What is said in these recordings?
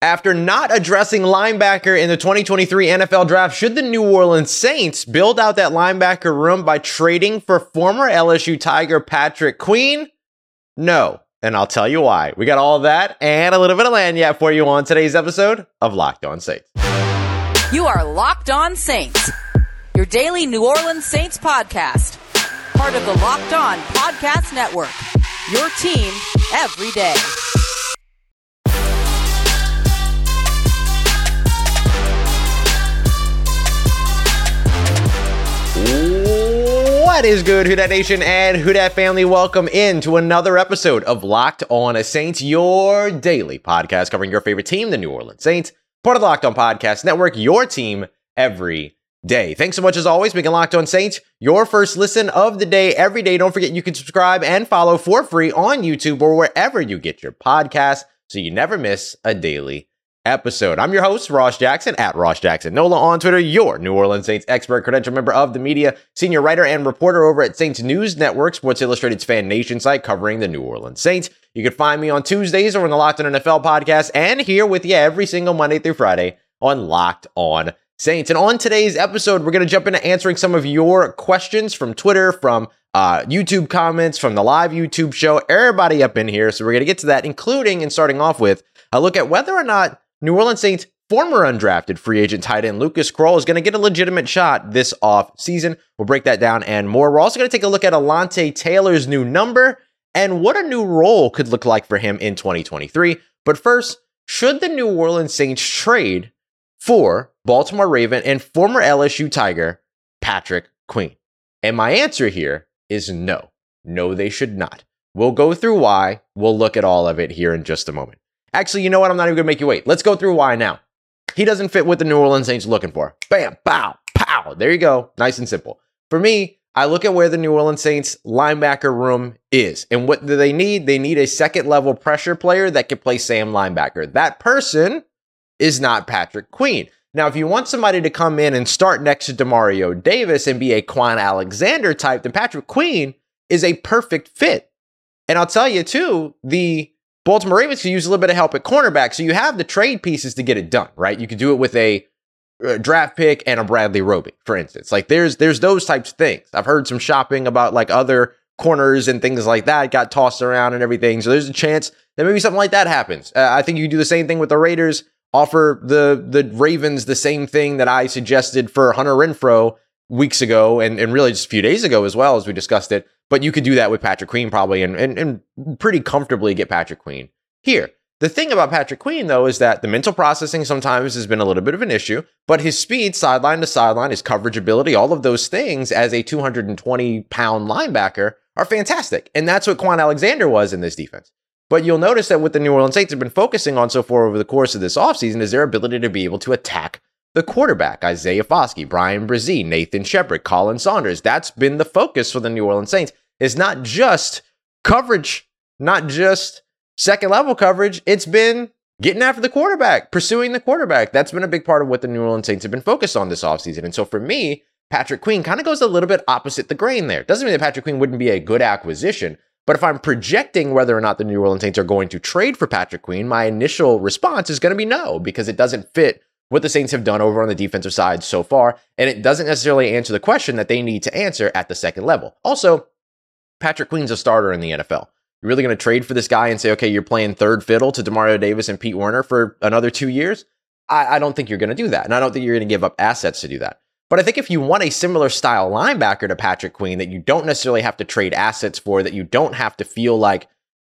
After not addressing linebacker in the 2023 NFL draft, should the New Orleans Saints build out that linebacker room by trading for former LSU Tiger Patrick Queen? No. And I'll tell you why. We got all that and a little bit of lagniappe for you on today's episode of Locked On Saints. You are Locked On Saints, your daily New Orleans Saints podcast, part of the Locked On Podcast Network. Your team every day. What is good, Who Dat Nation and Who Dat family? Welcome in to another episode of Locked On Saints, your daily podcast covering your favorite team, the New Orleans Saints, part of the Locked On Podcast Network, your team every day. Thanks so much as always, making Locked On Saints your first listen of the day every day. Don't forget you can subscribe and follow for free on YouTube or wherever you get your podcasts so you never miss a daily episode. I'm your host, Ross Jackson, at Ross Jackson Nola on Twitter, your New Orleans Saints expert, credential member of the media, senior writer and reporter over at Saints News Network, Sports Illustrated's fan nation site covering the New Orleans Saints. You can find me on Tuesdays or on the Locked On NFL podcast and here with you every single Monday through Friday on Locked On Saints. And on today's episode, we're going to jump into answering some of your questions from Twitter, from uh, YouTube comments, from the live YouTube show, everybody up in here. So we're going to get to that, including and starting off with a look at whether or not New Orleans Saints former undrafted free agent tight end Lucas Krull is going to get a legitimate shot this off season. We'll break that down and more. We're also going to take a look at Alontae Taylor's new number and what a new role could look like for him in 2023. But first, should the New Orleans Saints trade for Baltimore Raven and former LSU Tiger Patrick Queen? And my answer here is no. No, they should not. We'll go through why. We'll look at all of it here in just a moment. Actually, you know what? I'm not even going to make you wait. Let's go through why now. He doesn't fit what the New Orleans Saints are looking for. Bam, pow, pow. There you go. Nice and simple. For me, I look at where the New Orleans Saints linebacker room is. And what do they need? They need a second level pressure player that can play Sam linebacker. That person is not Patrick Queen. Now, if you want somebody to come in and start next to Demario Davis and be a Kwon Alexander type, then Patrick Queen is a perfect fit. And I'll tell you too, the Baltimore Ravens could use a little bit of help at cornerback. So you have the trade pieces to get it done, right? You could do it with a, a draft pick and a Bradley Roby, for instance. Like there's there's those types of things. I've heard some shopping about like other corners and things like that got tossed around and everything. So there's a chance that maybe something like that happens. Uh, I think you do the same thing with the Raiders. Offer the the Ravens the same thing that I suggested for Hunter Renfrow weeks ago and, and really just a few days ago as well as we discussed it. But you could do that with Patrick Queen probably and, and, and pretty comfortably get Patrick Queen here. The thing about Patrick Queen, though, is that the mental processing sometimes has been a little bit of an issue, but his speed, sideline to sideline, his coverage ability, all of those things as a 220 pound linebacker are fantastic. And that's what Kwon Alexander was in this defense. But you'll notice that what the New Orleans Saints have been focusing on so far over the course of this offseason is their ability to be able to attack the quarterback, Isaiah Foskey, Bryan Bresee, Nathan Shepherd, Khalen Saunders. That's been the focus for the New Orleans Saints, is not just coverage, not just second level coverage. It's been getting after the quarterback, pursuing the quarterback. That's been a big part of what the New Orleans Saints have been focused on this offseason. And so for me, Patrick Queen kind of goes a little bit opposite the grain there. Doesn't mean that Patrick Queen wouldn't be a good acquisition, but if I'm projecting whether or not the New Orleans Saints are going to trade for Patrick Queen, my initial response is going to be no, because it doesn't fit what the Saints have done over on the defensive side so far. And it doesn't necessarily answer the question that they need to answer at the second level. Also, Patrick Queen's a starter in the NFL. You're really going to trade for this guy and say, okay, you're playing third fiddle to Demario Davis and Pete Werner for another two years? I, I don't think you're going to do that. And I don't think you're going to give up assets to do that. But I think if you want a similar style linebacker to Patrick Queen that you don't necessarily have to trade assets for, that you don't have to feel like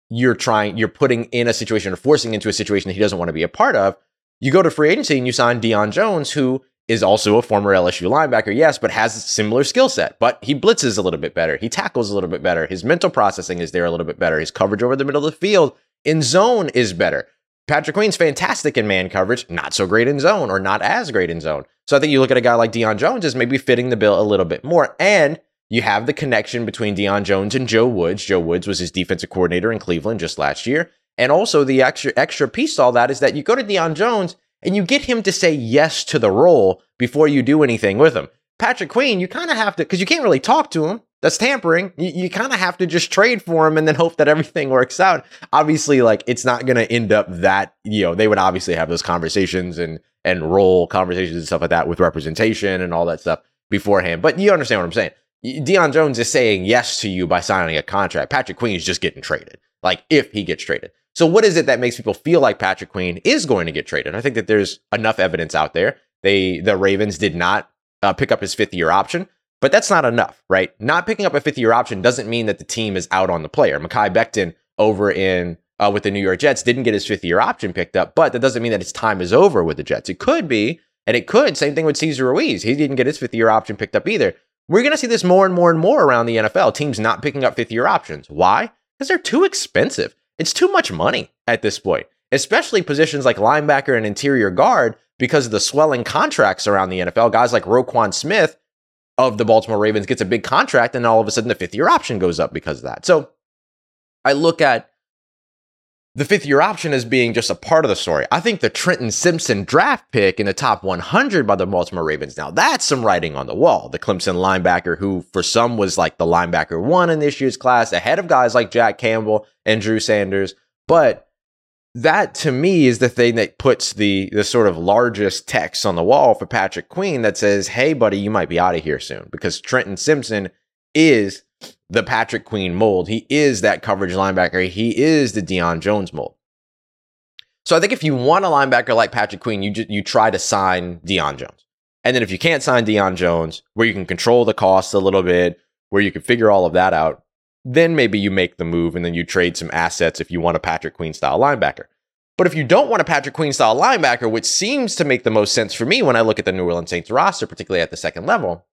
you're trying, you're putting in a situation or forcing into a situation that he doesn't want to be a part of, you go to free agency and you sign Deion Jones, who is also a former LSU linebacker, yes, but has a similar skill set. But he blitzes a little bit better. He tackles a little bit better. His mental processing is there a little bit better. His coverage over the middle of the field in zone is better. Patrick Queen's fantastic in man coverage, not so great in zone or not as great in zone. So I think you look at a guy like Deion Jones as maybe fitting the bill a little bit more. And you have the connection between Deion Jones and Joe Woods. Joe Woods was his defensive coordinator in Cleveland just last year. And also the extra extra piece to all that is that you go to Deion Jones and you get him to say yes to the role before you do anything with him. Patrick Queen, you kind of have to, because you can't really talk to him. That's tampering. You, you kind of have to just trade for him and then hope that everything works out. Obviously, like it's not going to end up that, you know, they would obviously have those conversations and and role conversations and stuff like that with representation and all that stuff beforehand. But you understand what I'm saying. Deion Jones is saying yes to you by signing a contract. Patrick Queen is just getting traded. Like if he gets traded. So what is it that makes people feel like Patrick Queen is going to get traded? I think that there's enough evidence out there. They the Ravens did not uh, pick up his fifth year option, but that's not enough, right? Not picking up a fifth year option doesn't mean that the team is out on the player. Mekhi Becton over in uh, with the New York Jets didn't get his fifth year option picked up, but that doesn't mean that his time is over with the Jets. It could be, and it could. Same thing with Cesar Ruiz. He didn't get his fifth year option picked up either. We're going to see this more and more and more around the NFL. Teams not picking up fifth year options. Why? Because they're too expensive. It's too much money at this point, especially positions like linebacker and interior guard because of the swelling contracts around the NFL. Guys like Roquan Smith of the Baltimore Ravens gets a big contract, and all of a sudden the fifth year option goes up because of that. So I look at the fifth year option as being just a part of the story. I think the Trenton Simpson draft pick in the top 100 by the Baltimore Ravens. Now, that's some writing on the wall. The Clemson linebacker, who for some was like the linebacker one in this year's class, ahead of guys like Jack Campbell and Drew Sanders. But that to me is the thing that puts the the sort of largest text on the wall for Patrick Queen that says, "Hey, buddy, you might be out of here soon," because Trenton Simpson is the Patrick Queen mold. He is that coverage linebacker. He is the Deion Jones mold. So I think if you want a linebacker like Patrick Queen, you just, you try to sign Deion Jones. And then if you can't sign Deion Jones, where you can control the costs a little bit, where you can figure all of that out, then maybe you make the move and then you trade some assets if you want a Patrick Queen style linebacker. But if you don't want a Patrick Queen style linebacker, which seems to make the most sense for me when I look at the New Orleans Saints roster, particularly at the second level,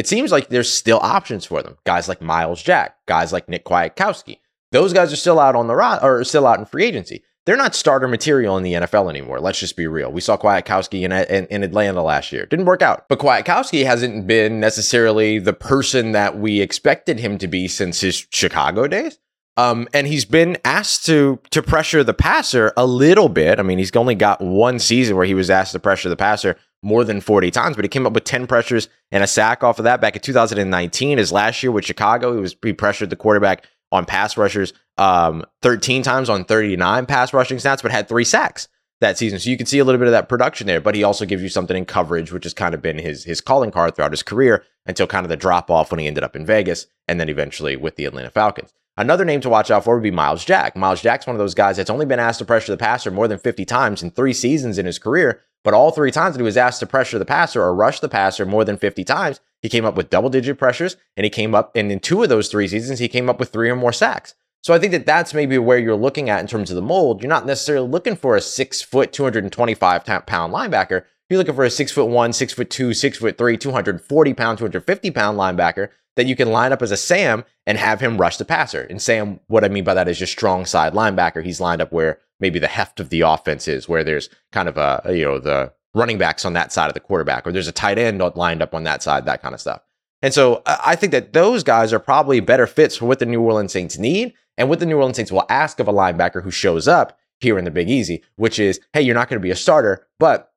it seems like there's still options for them. Guys like Myles Jack, guys like Nick Kwiatkoski. Those guys are still out on the ro- or still out in free agency. They're not starter material in the NFL anymore. Let's just be real. We saw Kwiatkoski in, in, in Atlanta last year. Didn't work out. But Kwiatkoski hasn't been necessarily the person that we expected him to be since his Chicago days. Um, and he's been asked to to pressure the passer a little bit. I mean, he's only got one season where he was asked to pressure the passer more than 40 times, but he came up with 10 pressures and a sack off of that back in 2019. His last year with Chicago, he was he pressured the quarterback on pass rushers um, 13 times on 39 pass rushing stats, but had three sacks that season. So you can see a little bit of that production there, but he also gives you something in coverage, which has kind of been his his calling card throughout his career until kind of the drop off when he ended up in Vegas and then eventually with the Atlanta Falcons. Another name to watch out for would be Myles Jack. Myles Jack's one of those guys that's only been asked to pressure the passer more than 50 times in three seasons in his career, but all three times that he was asked to pressure the passer or rush the passer more than 50 times, he came up with double digit pressures and he came up, and in two of those three seasons, he came up with three or more sacks. So I think that that's maybe where you're looking at in terms of the mold. You're not necessarily looking for a six foot, 225 pound linebacker. You're looking for a six foot one, six foot two, six foot three, 240 pound, 250 pound linebacker that you can line up as a Sam and have him rush the passer. And Sam, what I mean by that is just strong side linebacker. He's lined up where maybe the heft of the offense is, where there's kind of a, you know, the running backs on that side of the quarterback, or there's a tight end lined up on that side, that kind of stuff. And so I think that those guys are probably better fits for what the New Orleans Saints need and what the New Orleans Saints will ask of a linebacker who shows up here in the Big Easy, which is, hey, you're not going to be a starter, but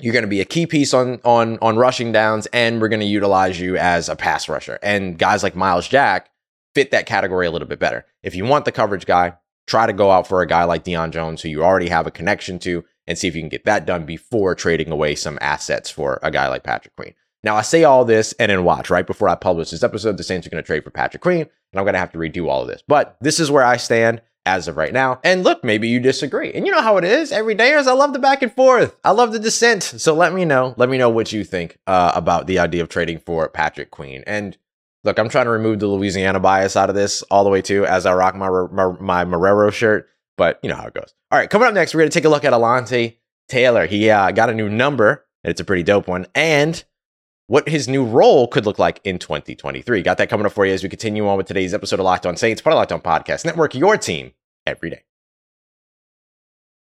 you're going to be a key piece on on on rushing downs, and we're going to utilize you as a pass rusher. And guys like Myles Jack fit that category a little bit better. If you want the coverage guy, try to go out for a guy like Deion Jones, who you already have a connection to, and see if you can get that done before trading away some assets for a guy like Patrick Queen. Now, I say all this and then watch right before I publish this episode. The Saints are going to trade for Patrick Queen, and I'm going to have to redo all of this. But this is where I stand as of right now. And look, maybe you disagree. And you know how it is. Every dayers, I love the back and forth. I love the dissent. So let me know. Let me know what you think uh, about the idea of trading for Patrick Queen. And look, I'm trying to remove the Louisiana bias out of this all the way too, as I rock my my, my Marrero shirt. But you know how it goes. All right, coming up next, we're to take a look at Alontae Taylor. He uh, got a new number, and it's a pretty dope one. And what his new role could look like in 2023. Got that coming up for you as we continue on with today's episode of Locked On Saints, part of Locked On Podcast Network, your team every day.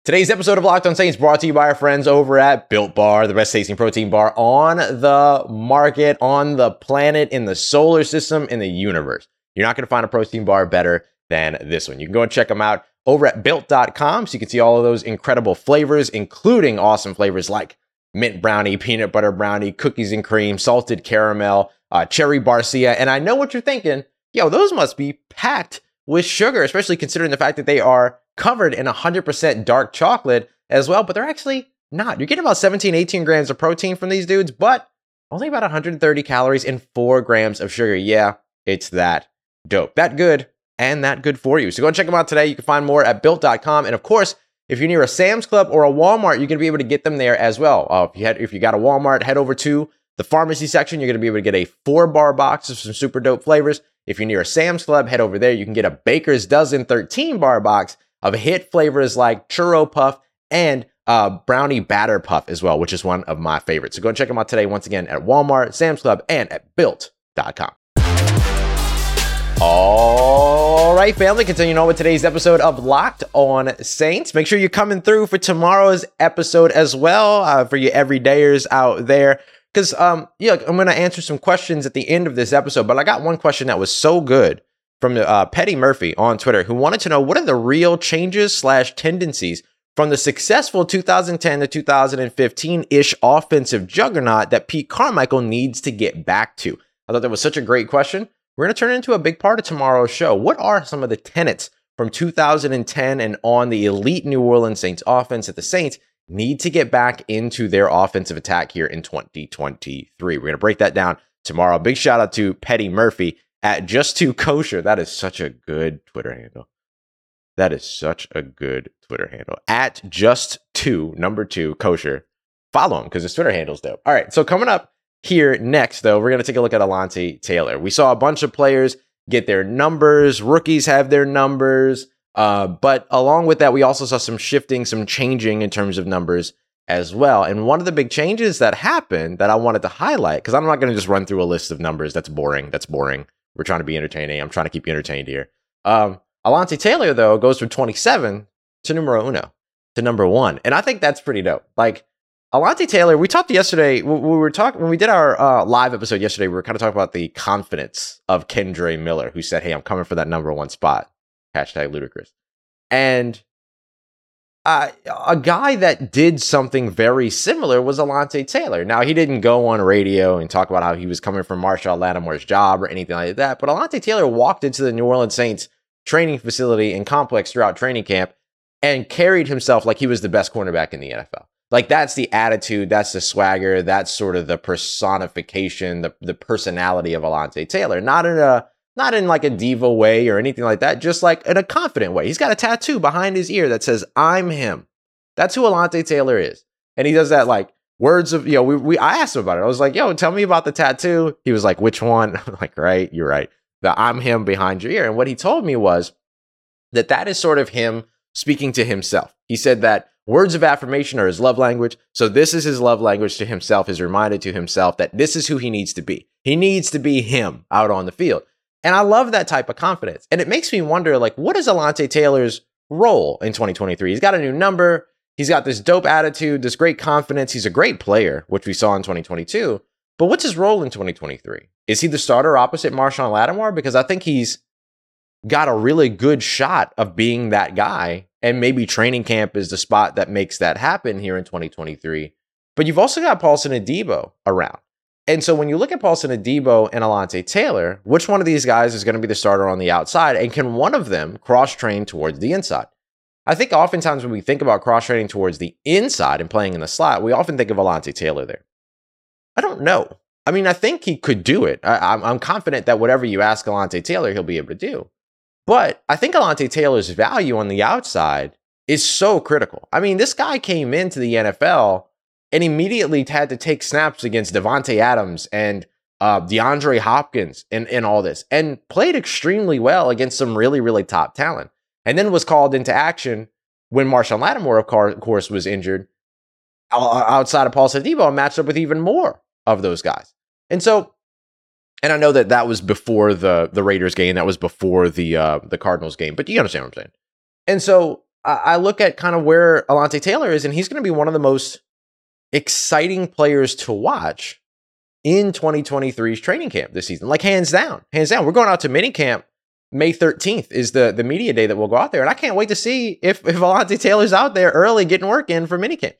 Today's episode of Locked On Saints brought to you by our friends over at Built Bar, the best tasting protein bar on the market, on the planet, in the solar system, in the universe. You're not going to find a protein bar better than this one. You can go and check them out over at built.com so you can see all of those incredible flavors, including awesome flavors like mint brownie, peanut butter brownie, cookies and cream, salted caramel, uh, cherry barcia. And I know what you're thinking. Yo, those must be packed with sugar, especially considering the fact that they are covered in 100% dark chocolate as well. But they're actually not. You're getting about 17, 18 grams of protein from these dudes, but only about 130 calories and four grams of sugar. Yeah, it's that dope. That good and that good for you. So go and check them out today. You can find more at built.com. And of course, if you're near a Sam's Club or a Walmart, you're going to be able to get them there as well. Uh, if you had, if you got a Walmart, head over to the pharmacy section. You're going to be able to get a four bar box of some super dope flavors. If you're near a Sam's Club, head over there. You can get a Baker's Dozen 13 bar box of hit flavors like churro puff and uh, brownie batter puff as well, which is one of my favorites. So go and check them out today once again at Walmart, Sam's Club, and at built.com. All right, family, continuing on with today's episode of Locked on Saints. Make sure you're coming through for tomorrow's episode as well uh, for you everydayers out there. Because, um, yeah, I'm going to answer some questions at the end of this episode, but I got one question that was so good from uh, Petty Murphy on Twitter who wanted to know what are the real changes slash tendencies from the successful 2010 to 2015 ish offensive juggernaut that Pete Carmichael needs to get back to? I thought that was such a great question. We're going to turn it into a big part of tomorrow's show. What are some of the tenets from 2010 and on the elite New Orleans Saints offense that the Saints need to get back into their offensive attack here in 2023? We're going to break that down tomorrow. Big shout out to Petty Murphy at Just Two Kosher. That is such a good Twitter handle. That is such a good Twitter handle. At Just Two, number two, Kosher. Follow him because his Twitter handle's dope. All right, so coming up here next, though, we're going to take a look at Alontae Taylor. We saw a bunch of players get their numbers, rookies have their numbers. Uh, but along with that, we also saw some shifting, some changing in terms of numbers as well. And one of the big changes that happened that I wanted to highlight, because I'm not going to just run through a list of numbers. That's boring. That's boring. We're trying to be entertaining. I'm trying to keep you entertained here. Um, Alontae Taylor, though, goes from 27 to numero uno, to number one. And I think that's pretty dope. Like, Alontae Taylor, we talked yesterday, we were talking, when we did our uh, live episode yesterday, we were kind of talking about the confidence of Kendre Miller, who said, Hey, I'm coming for that number one spot. Hashtag ludicrous. And uh, a guy that did something very similar was Alontae Taylor. Now, he didn't go on radio and talk about how he was coming from Marshon Lattimore's job or anything like that, but Alontae Taylor walked into the New Orleans Saints training facility and complex throughout training camp and carried himself like he was the best cornerback in the NFL. Like that's the attitude, that's the swagger, that's sort of the personification, the, the personality of Alontae Taylor. Not in a not in like a diva way or anything like that, just like in a confident way. He's got a tattoo behind his ear that says, I'm him. That's who Alontae Taylor is. And he does that like words of, you know, we, we I asked him about it. I was like, yo, tell me about the tattoo. He was like, which one? I'm like, right, you're right. The I'm him behind your ear. And what he told me was that that is sort of him speaking to himself. He said that words of affirmation are his love language. So this is his love language to himself, is reminded to himself that this is who he needs to be. He needs to be him out on the field. And I love that type of confidence. And it makes me wonder, like, what is Alontae Taylor's role in 2023? He's got a new number. He's got this dope attitude, this great confidence. He's a great player, which we saw in 2022. But what's his role in 2023? Is he the starter opposite Marshon Lattimore? Because I think he's got a really good shot of being that guy. And maybe training camp is the spot that makes that happen here in 2023. But you've also got Paulson Adebo around. And so when you look at Paulson Adebo and Alontae Taylor, which one of these guys is going to be the starter on the outside? And can one of them cross train towards the inside? I think oftentimes when we think about cross training towards the inside and playing in the slot, we often think of Alontae Taylor there. I don't know. I mean, I think he could do it. I, am confident that whatever you ask Alontae Taylor, he'll be able to do. But I think Alontae Taylor's value on the outside is so critical. I mean, this guy came into the NFL and immediately had to take snaps against Davante Adams and uh, DeAndre Hopkins and, and all this, and played extremely well against some really, really top talent. And then was called into action when Marshon Lattimore, of course, was injured outside of Paulson Adebo and matched up with even more of those guys. And so, and I know that that was before the the Raiders game, that was before the uh, the Cardinals game, but you understand what I'm saying. And so I, I look at kind of where Alontae Taylor is, and he's going to be one of the most exciting players to watch in 2023's training camp this season. Like hands down, hands down. We're going out to mini camp. May 13th is the, the media day that we'll go out there. And I can't wait to see if, if Alontae Taylor's out there early getting work in for mini camp.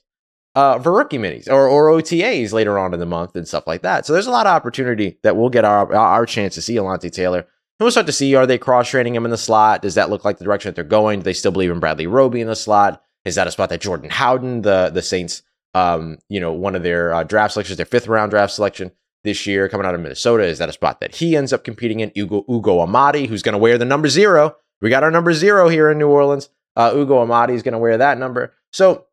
uh, for rookie minis or, or OTAs later on in the month and stuff like that. So there's a lot of opportunity that we'll get our our chance to see Alontae Taylor. And we'll start to see are they cross training him in the slot? Does that look like the direction that they're going? Do they still believe in Bradley Roby in the slot? Is that a spot that Jordan Howden, the the Saints, um, you know, one of their uh, draft selections, their fifth round draft selection this year coming out of Minnesota, is that a spot that he ends up competing in? Ugo, Ugo Amadi, who's going to wear the number zero. We got our number zero here in New Orleans. Uh, Ugo Amadi is going to wear that number. So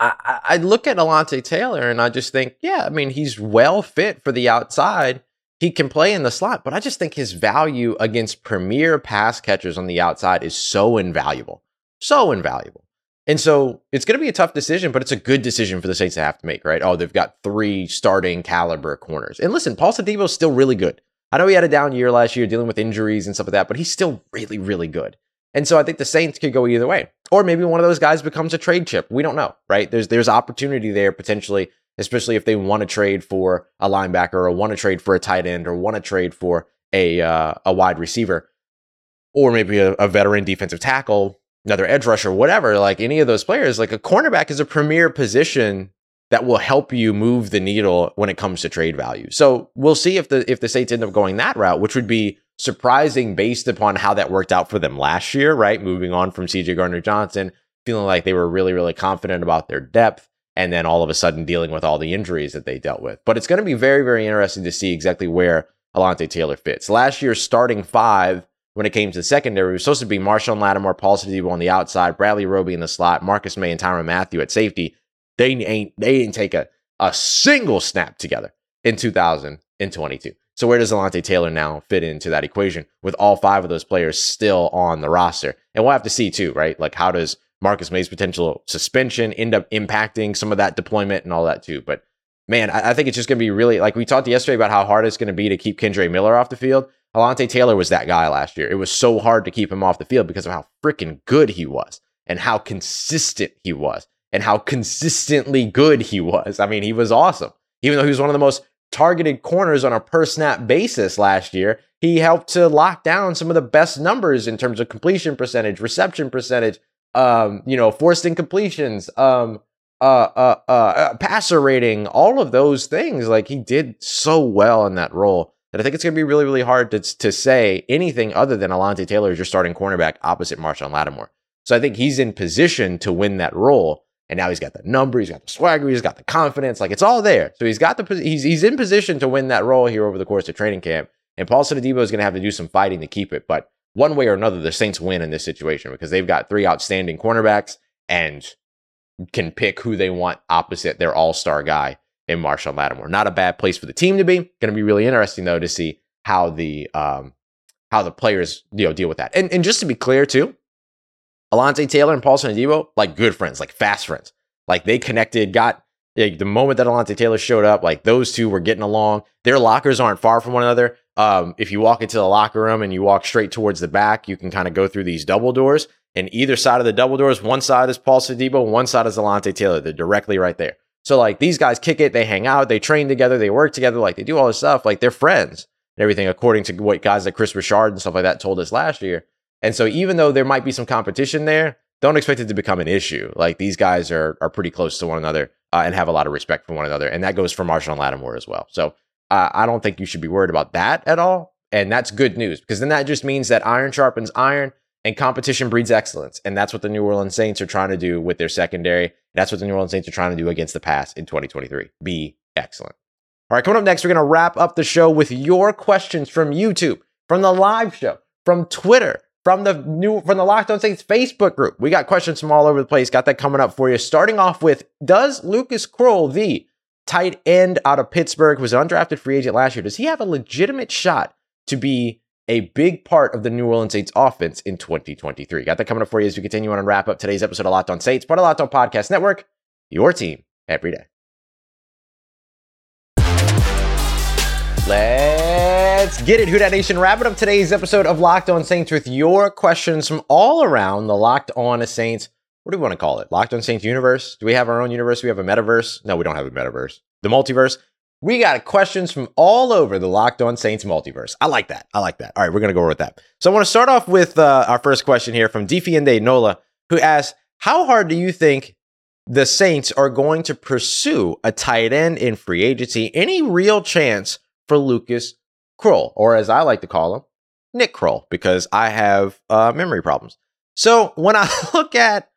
I, I look at Alontae Taylor and I just think, yeah, I mean, he's well fit for the outside. He can play in the slot, but I just think his value against premier pass catchers on the outside is so invaluable. So invaluable. And so it's going to be a tough decision, but it's a good decision for the Saints to have to make, right? Oh, they've got three starting caliber corners. And listen, Paulson Adebo is still really good. I know he had a down year last year dealing with injuries and stuff like that, but he's still really, really good. And so I think the Saints could go either way. Or maybe one of those guys becomes a trade chip. We don't know, right? There's there's opportunity there potentially, especially if they want to trade for a linebacker or want to trade for a tight end or want to trade for a uh, a wide receiver or maybe a, a veteran defensive tackle, another edge rusher, whatever. Like any of those players, like a cornerback is a premier position that will help you move the needle when it comes to trade value. So we'll see if the if the Saints end up going that route, which would be surprising based upon how that worked out for them last year, right? Moving on from CJ Gardner Johnson, feeling like they were really, really confident about their depth, and then all of a sudden dealing with all the injuries that they dealt with. But it's going to be very, very interesting to see exactly where Alontae Taylor fits. Last year's starting five when it came to the secondary it was supposed to be Marshon Lattimore, Paulson Adebo on the outside, Bradley Roby in the slot, Marcus Maye and Tyrann Mathieu at safety. They ain't they didn't take a, a single snap together in 2022. So where does Alontae Taylor now fit into that equation with all five of those players still on the roster? And we'll have to see too, right? Like how does Marcus Maye's potential suspension end up impacting some of that deployment and all that too? But man, I, I think it's just going to be really like we talked yesterday about how hard it's going to be to keep Kendre Miller off the field. Alontae Taylor was that guy last year. It was so hard to keep him off the field because of how freaking good he was and how consistent he was and how consistently good he was. I mean, he was awesome. Even though he was one of the most targeted corners on a per snap basis last year. He helped to lock down some of the best numbers in terms of completion percentage, reception percentage, um, you know, forced incompletions, um, uh, uh, uh, uh, passer rating, all of those things. Like he did so well in that role that I think it's going to be really, really hard to, to say anything other than Alontae Taylor is your starting cornerback opposite Marshon Lattimore. So I think he's in position to win that role. And now he's got the number, he's got the swagger, he's got the confidence, like it's all there. So he's got the he's he's in position to win that role here over the course of training camp. And Paulson Adebo is going to have to do some fighting to keep it, but one way or another, the Saints win in this situation because they've got three outstanding cornerbacks and can pick who they want opposite their all-star guy in Marshon Lattimore. Not a bad place for the team to be. Going to be really interesting though to see how the um how the players you know deal with that. And and just to be clear too, Alontae Taylor and Paulson Adebo, like good friends, like fast friends. Like they connected, got like, the moment that Alontae Taylor showed up, like those two were getting along. Their lockers aren't far from one another. Um, if you walk into the locker room and you walk straight towards the back, you can kind of go through these double doors. And either side of the double doors, one side is Paulson Adebo, one side is Alontae Taylor. They're directly right there. So like these guys kick it, they hang out, they train together, they work together, like they do all this stuff, like they're friends and everything, according to what guys like Kris Richard and stuff like that told us last year. And so even though there might be some competition there, don't expect it to become an issue. Like these guys are are pretty close to one another uh, and have a lot of respect for one another, and that goes for Marshon Lattimore as well. So uh, I don't think you should be worried about that at all, and that's good news because then that just means that iron sharpens iron. And competition breeds excellence. And that's what the New Orleans Saints are trying to do with their secondary. That's what the New Orleans Saints are trying to do against the pass in 2023. Be excellent. All right, coming up next, we're going to wrap up the show with your questions from YouTube, from the live show, from Twitter, from the new from the Locked On Saints Facebook group. We got questions from all over the place. Got that coming up for you. Starting off with Does Lucas Krull, the tight end out of Pittsburgh, was an undrafted free agent last year, does he have a legitimate shot to be a big part of the New Orleans Saints offense in 2023? Got that coming up for you as we continue on and wrap up today's episode of Locked On Saints, part of Locked On Podcast Network, your team every day. Let's get it, Who Nation. Wrap it up today's episode of Locked On Saints with your questions from all around the Locked On Saints. What do we want to call it? Locked On Saints universe? Do we have our own universe? Do we have a metaverse? No, we don't have a metaverse. The multiverse. We got questions from all over the Locked On Saints multiverse. I like that. I like that. All right, we're going to go with that. So I want to start off with uh, our first question here from Defiende Nola, who asks, How hard do you think the Saints are going to pursue a tight end in free agency, any real chance for Lucas Krull, or as I like to call him, Nick Kroll, because I have uh, memory problems. So when I look at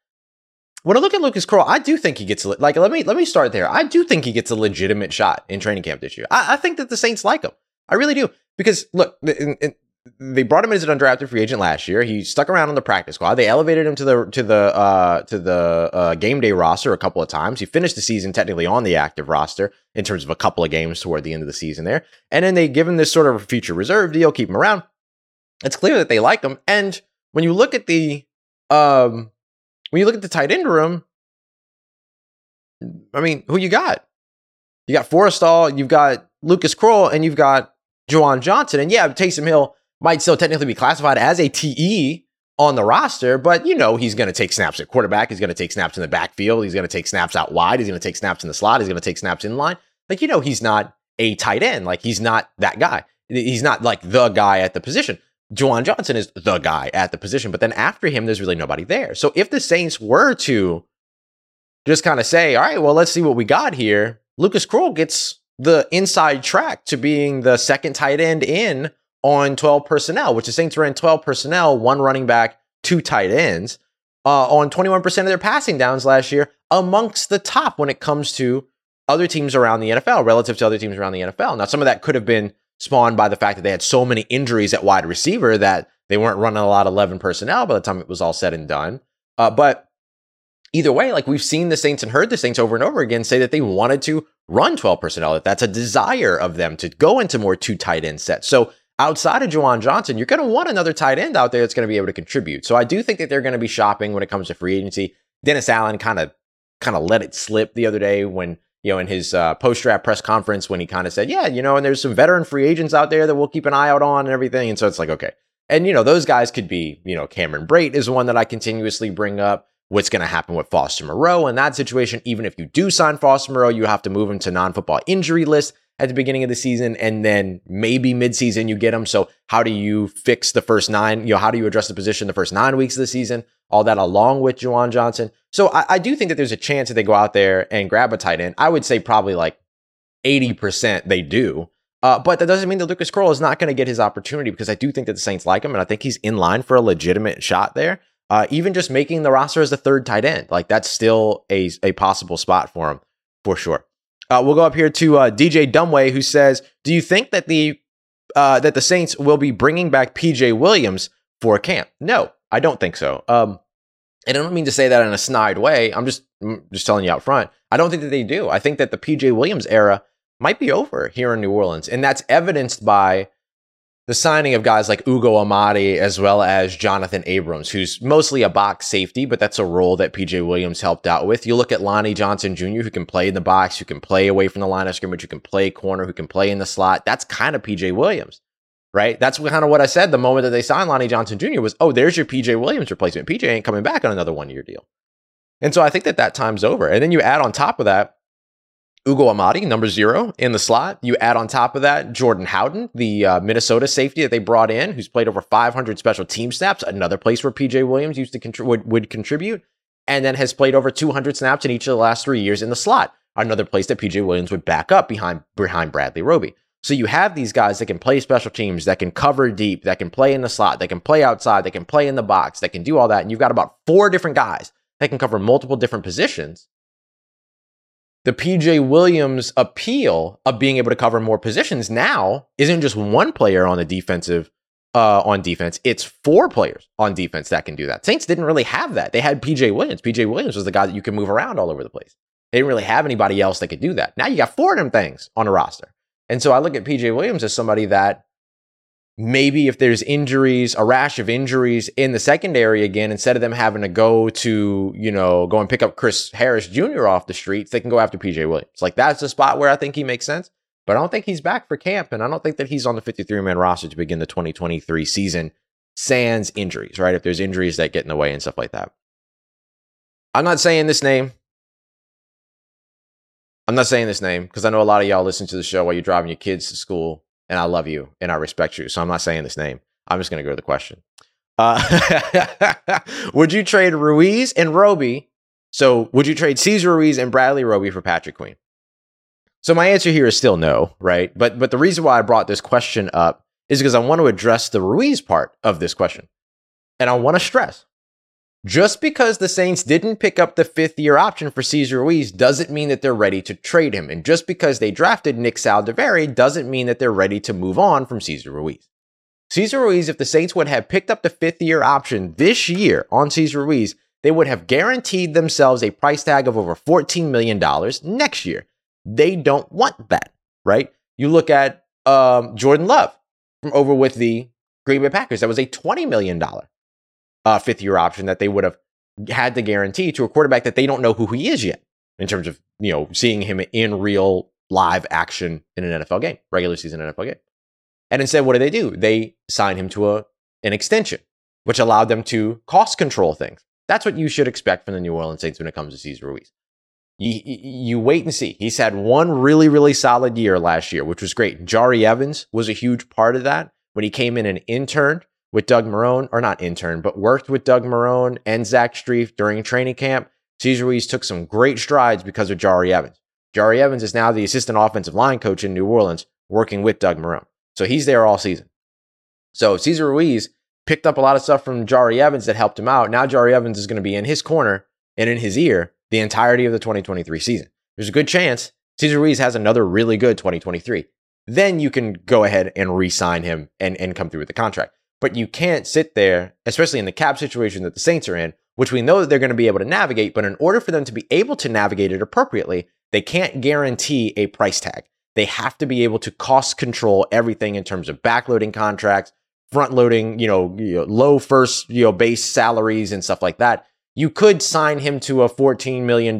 when I look at Lucas Krull, I do think he gets like let me let me start there. I do think he gets a legitimate shot in training camp this year. I, I think that the Saints like him. I really do because look, in, in, they brought him in as an undrafted free agent last year. He stuck around on the practice squad. They elevated him to the to the uh, to the uh, game day roster a couple of times. He finished the season technically on the active roster in terms of a couple of games toward the end of the season there. And then they give him this sort of future reserve deal, keep him around. It's clear that they like him. And when you look at the um, when you look at the tight end room, I mean, who you got? You got Forrestall, you've got Lucas Krull, and you've got Juwan Johnson. And yeah, Taysom Hill might still technically be classified as a TE on the roster, but you know he's going to take snaps at quarterback. He's going to take snaps in the backfield. He's going to take snaps out wide. He's going to take snaps in the slot. He's going to take snaps in line. Like you know he's not a tight end. Like he's not that guy. He's not like the guy at the position. Juwan Johnson is the guy at the position, but then after him, there's really nobody there. So if the Saints were to just kind of say, all right, well, let's see what we got here, Lucas Krull gets the inside track to being the second tight end in on 12 personnel, which the Saints ran 12 personnel, one running back, two tight ends, uh, on 21% of their passing downs last year, amongst the top when it comes to other teams around the NFL relative to other teams around the NFL. Now, some of that could have been spawned by the fact that they had so many injuries at wide receiver that they weren't running a lot of 11 personnel by the time it was all said and done. Uh, but either way, like we've seen the Saints and heard the Saints over and over again say that they wanted to run 12 personnel, that that's a desire of them to go into more two tight end sets. So outside of Juwan Johnson, you're going to want another tight end out there that's going to be able to contribute. So I do think that they're going to be shopping when it comes to free agency. Dennis Allen kind of kind of let it slip the other day when you know in his uh, post draft press conference when he kind of said, yeah, you know, and there's some veteran free agents out there that we'll keep an eye out on and everything. And so it's like okay, and you know those guys could be you know Cameron Brate is one that I continuously bring up. What's going to happen with Foster Moreau in that situation? Even if you do sign Foster Moreau, you have to move him to non football injury list at the beginning of the season and then maybe midseason you get them. So how do you fix the first nine? You know, how do you address the position the first nine weeks of the season? All that along with Juwan Johnson. So I, I do think that there's a chance that they go out there and grab a tight end. I would say probably like 80% they do. Uh, but that doesn't mean that Lucas Krull is not going to get his opportunity because I do think that the Saints like him and I think he's in line for a legitimate shot there. Uh, even just making the roster as the third tight end, like that's still a, a possible spot for him for sure. Uh, we'll go up here to uh, DJ Dumway, who says, "Do you think that the uh, that the Saints will be bringing back PJ Williams for camp?" No, I don't think so. Um, and I don't mean to say that in a snide way. I'm just I'm just telling you out front. I don't think that they do. I think that the PJ Williams era might be over here in New Orleans, and that's evidenced by the signing of guys like Ugo Amadi as well as Jonathan Abrams, who's mostly a box safety, but that's a role that PJ Williams helped out with. You look at Lonnie Johnson Jr., who can play in the box, who can play away from the line of scrimmage, who can play corner, who can play in the slot. That's kind of PJ Williams, right? That's kind of what I said the moment that they signed Lonnie Johnson Jr. was, oh, there's your PJ Williams replacement. PJ ain't coming back on another one year deal. And so I think that that time's over. And then you add on top of that, Ugo Amadi, number zero in the slot. You add on top of that Jordan Howden, the uh, Minnesota safety that they brought in, who's played over 500 special team snaps, another place where PJ Williams used to contri- would, would contribute, and then has played over 200 snaps in each of the last three years in the slot. Another place that PJ Williams would back up behind behind Bradley Roby. So you have these guys that can play special teams, that can cover deep, that can play in the slot, that can play outside, that can play in the box, that can do all that. And you've got about four different guys that can cover multiple different positions the PJ Williams appeal of being able to cover more positions now isn't just one player on the defensive uh, on defense. It's four players on defense that can do that. Saints didn't really have that. They had PJ Williams. PJ Williams was the guy that you can move around all over the place. They didn't really have anybody else that could do that. Now you got four of them things on a roster. And so I look at PJ Williams as somebody that maybe if there's injuries, a rash of injuries in the secondary again, instead of them having to go to, you know, go and pick up Chris Harris Jr. off the streets, they can go after PJ Williams. Like that's the spot where I think he makes sense. But I don't think he's back for camp, and I don't think that he's on the 53 man roster to begin the 2023 season, sans injuries, right? If there's injuries that get in the way and stuff like that. I'm not saying this name. I'm not saying this name because I know a lot of y'all listen to the show while you're driving your kids to school and I love you and I respect you. So I'm not saying this name. I'm just going to go to the question. Uh, would you trade Ruiz and Roby So would you trade Cesar Ruiz and Bradley Roby for Patrick Queen? So my answer here is still no, right? But but the reason why I brought this question up is because I want to address the Ruiz part of this question. And I want to stress just because the Saints didn't pick up the fifth year option for Cesar Ruiz doesn't mean that they're ready to trade him. And just because they drafted Nick Saldiveri doesn't mean that they're ready to move on from Cesar Ruiz. Cesar Ruiz, if the Saints would have picked up the fifth year option this year on Cesar Ruiz, they would have guaranteed themselves a price tag of over $14 million next year. They don't want that, right? You look at um, Jordan Love from over with the Green Bay Packers. That was a $20 million uh, fifth year option that they would have had to guarantee to a quarterback that they don't know who he is yet in terms of, you know, seeing him in real live action in an NFL game, regular season NFL game. And instead, what do they do? They signed him to a, an extension, which allowed them to cost control things. That's what you should expect from the New Orleans Saints when it comes to Cesar Ruiz. You, you wait and see. He's had one really, really solid year last year, which was great. Jahri Evans was a huge part of that when he came in and interned with Doug Marrone, or not intern, but worked with Doug Marrone and Zach Strief during training camp. Cesar Ruiz took some great strides because of Jahri Evans. Jahri Evans is now the assistant offensive line coach in New Orleans, working with Doug Marrone. So he's there all season. So Cesar Ruiz picked up a lot of stuff from Jahri Evans that helped him out. Now Jahri Evans is going to be in his corner and in his ear the entirety of the 2023 season. There's a good chance Cesar Ruiz has another really good 2023. Then you can go ahead and re-sign him and, and come through with the contract. But you can't sit there, especially in the cap situation that the Saints are in, which we know that they're going to be able to navigate. But in order for them to be able to navigate it appropriately, they can't guarantee a price tag. They have to be able to cost control everything in terms of backloading contracts, front loading, you know, you know, low first, you know, base salaries and stuff like that. You could sign him to a $14 million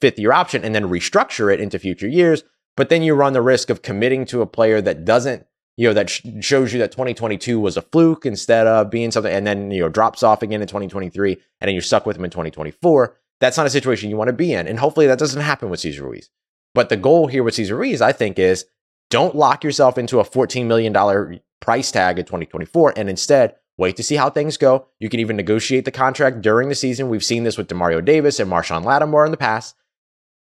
fifth year option and then restructure it into future years. But then you run the risk of committing to a player that doesn't you know, that sh- shows you that 2022 was a fluke instead of being something, and then, you know, drops off again in 2023, and then you're stuck with him in 2024. That's not a situation you want to be in. And hopefully that doesn't happen with Cesar Ruiz. But the goal here with Cesar Ruiz, I think, is don't lock yourself into a $14 million price tag in 2024 and instead wait to see how things go. You can even negotiate the contract during the season. We've seen this with Demario Davis and Marshon Lattimore in the past.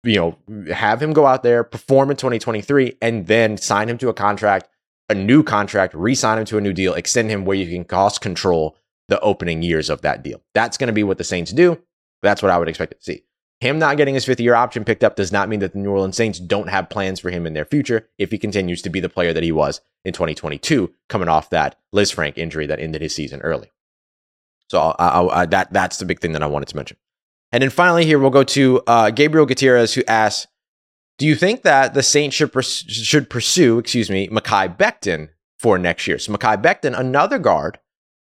You know, have him go out there, perform in 2023, and then sign him to a contract a new contract, re-sign him to a new deal, extend him where you can cost control the opening years of that deal. That's going to be what the Saints do. That's what I would expect to see. Him not getting his fifth year option picked up does not mean that the New Orleans Saints don't have plans for him in their future if he continues to be the player that he was in 2022, coming off that Lisfranc injury that ended his season early. So I, I, I, that that's the big thing that I wanted to mention. And then finally, here we'll go to uh, Gabriel Gutierrez, who asks, do you think that the Saints should, pers- should pursue, excuse me, Mekhi Becton for next year? So Mekhi Becton, another guard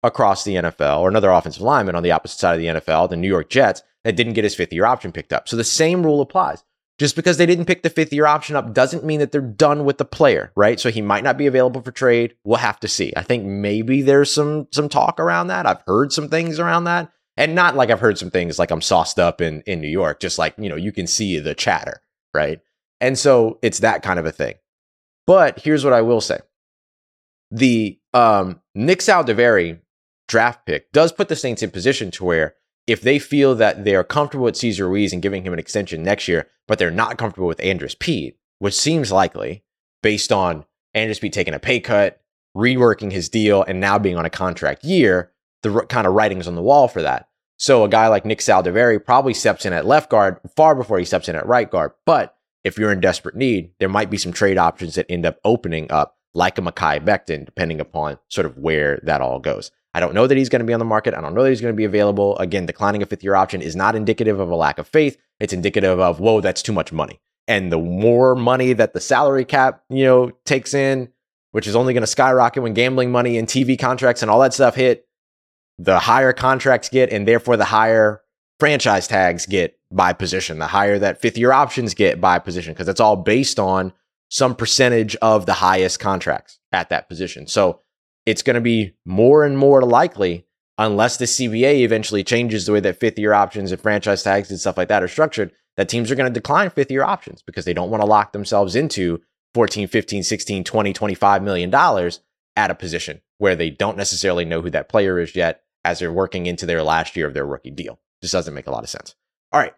across the NFL, or another offensive lineman on the opposite side of the NFL, the New York Jets, that didn't get his fifth year option picked up. So the same rule applies. Just because they didn't pick the fifth year option up doesn't mean that they're done with the player, right? So he might not be available for trade. We'll have to see. I think maybe there's some some talk around that. I've heard some things around that. And not like I've heard some things like I'm sauced up in in New York, just like, you know, you can see the chatter, right? And so it's that kind of a thing. But here's what I will say. The um, Nick Saldiveri draft pick does put the Saints in position to where if they feel that they are comfortable with Cesar Ruiz and giving him an extension next year, but they're not comfortable with Andrus Peat, which seems likely based on Andrus Peat taking a pay cut, reworking his deal, and now being on a contract year, the kind of writings on the wall for that. So a guy like Nick Saldiveri probably steps in at left guard far before he steps in at right guard. But if you're in desperate need, there might be some trade options that end up opening up, like a Mekhi Becton, depending upon sort of where that all goes. I don't know that he's going to be on the market. I don't know that he's going to be available. Again, declining a fifth year option is not indicative of a lack of faith. It's indicative of, whoa, that's too much money. And the more money that the salary cap, you know, takes in, which is only going to skyrocket when gambling money and TV contracts and all that stuff hit, the higher contracts get, and therefore the higher franchise tags get by position, the higher that fifth year options get by position, because it's all based on some percentage of the highest contracts at that position. So it's going to be more and more likely, unless the CBA eventually changes the way that fifth year options and franchise tags and stuff like that are structured, that teams are going to decline fifth year options because they don't want to lock themselves into 14, 15, 16, 20, 25 million dollars at a position where they don't necessarily know who that player is yet as they're working into their last year of their rookie deal. Just doesn't make a lot of sense. All right.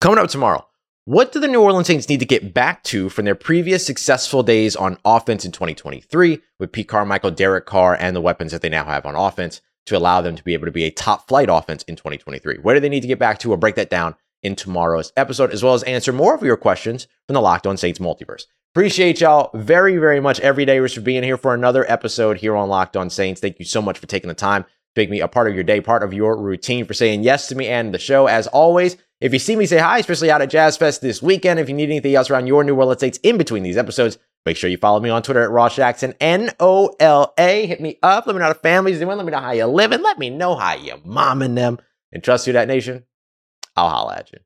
Coming up tomorrow, what do the New Orleans Saints need to get back to from their previous successful days on offense in 2023 with Pete Carmichael, Derek Carr, and the weapons that they now have on offense to allow them to be able to be a top flight offense in 2023? Where do they need to get back to? We'll break that down in tomorrow's episode, as well as answer more of your questions from the Locked On Saints multiverse. Appreciate y'all very, very much every day for being here for another episode here on Locked On Saints. Thank you so much for taking the time make me a part of your day, part of your routine, for saying yes to me and the show. As always, if you see me say hi, especially out at Jazz Fest this weekend, if you need anything else around your New Orleans Saints in between these episodes, make sure you follow me on Twitter at Ross Jackson, N O L A. Hit me up. Let me know how the family's doing. Let me know how you're living. Let me know how you're momming them. And trust Who Dat Nation. I'll holla at you.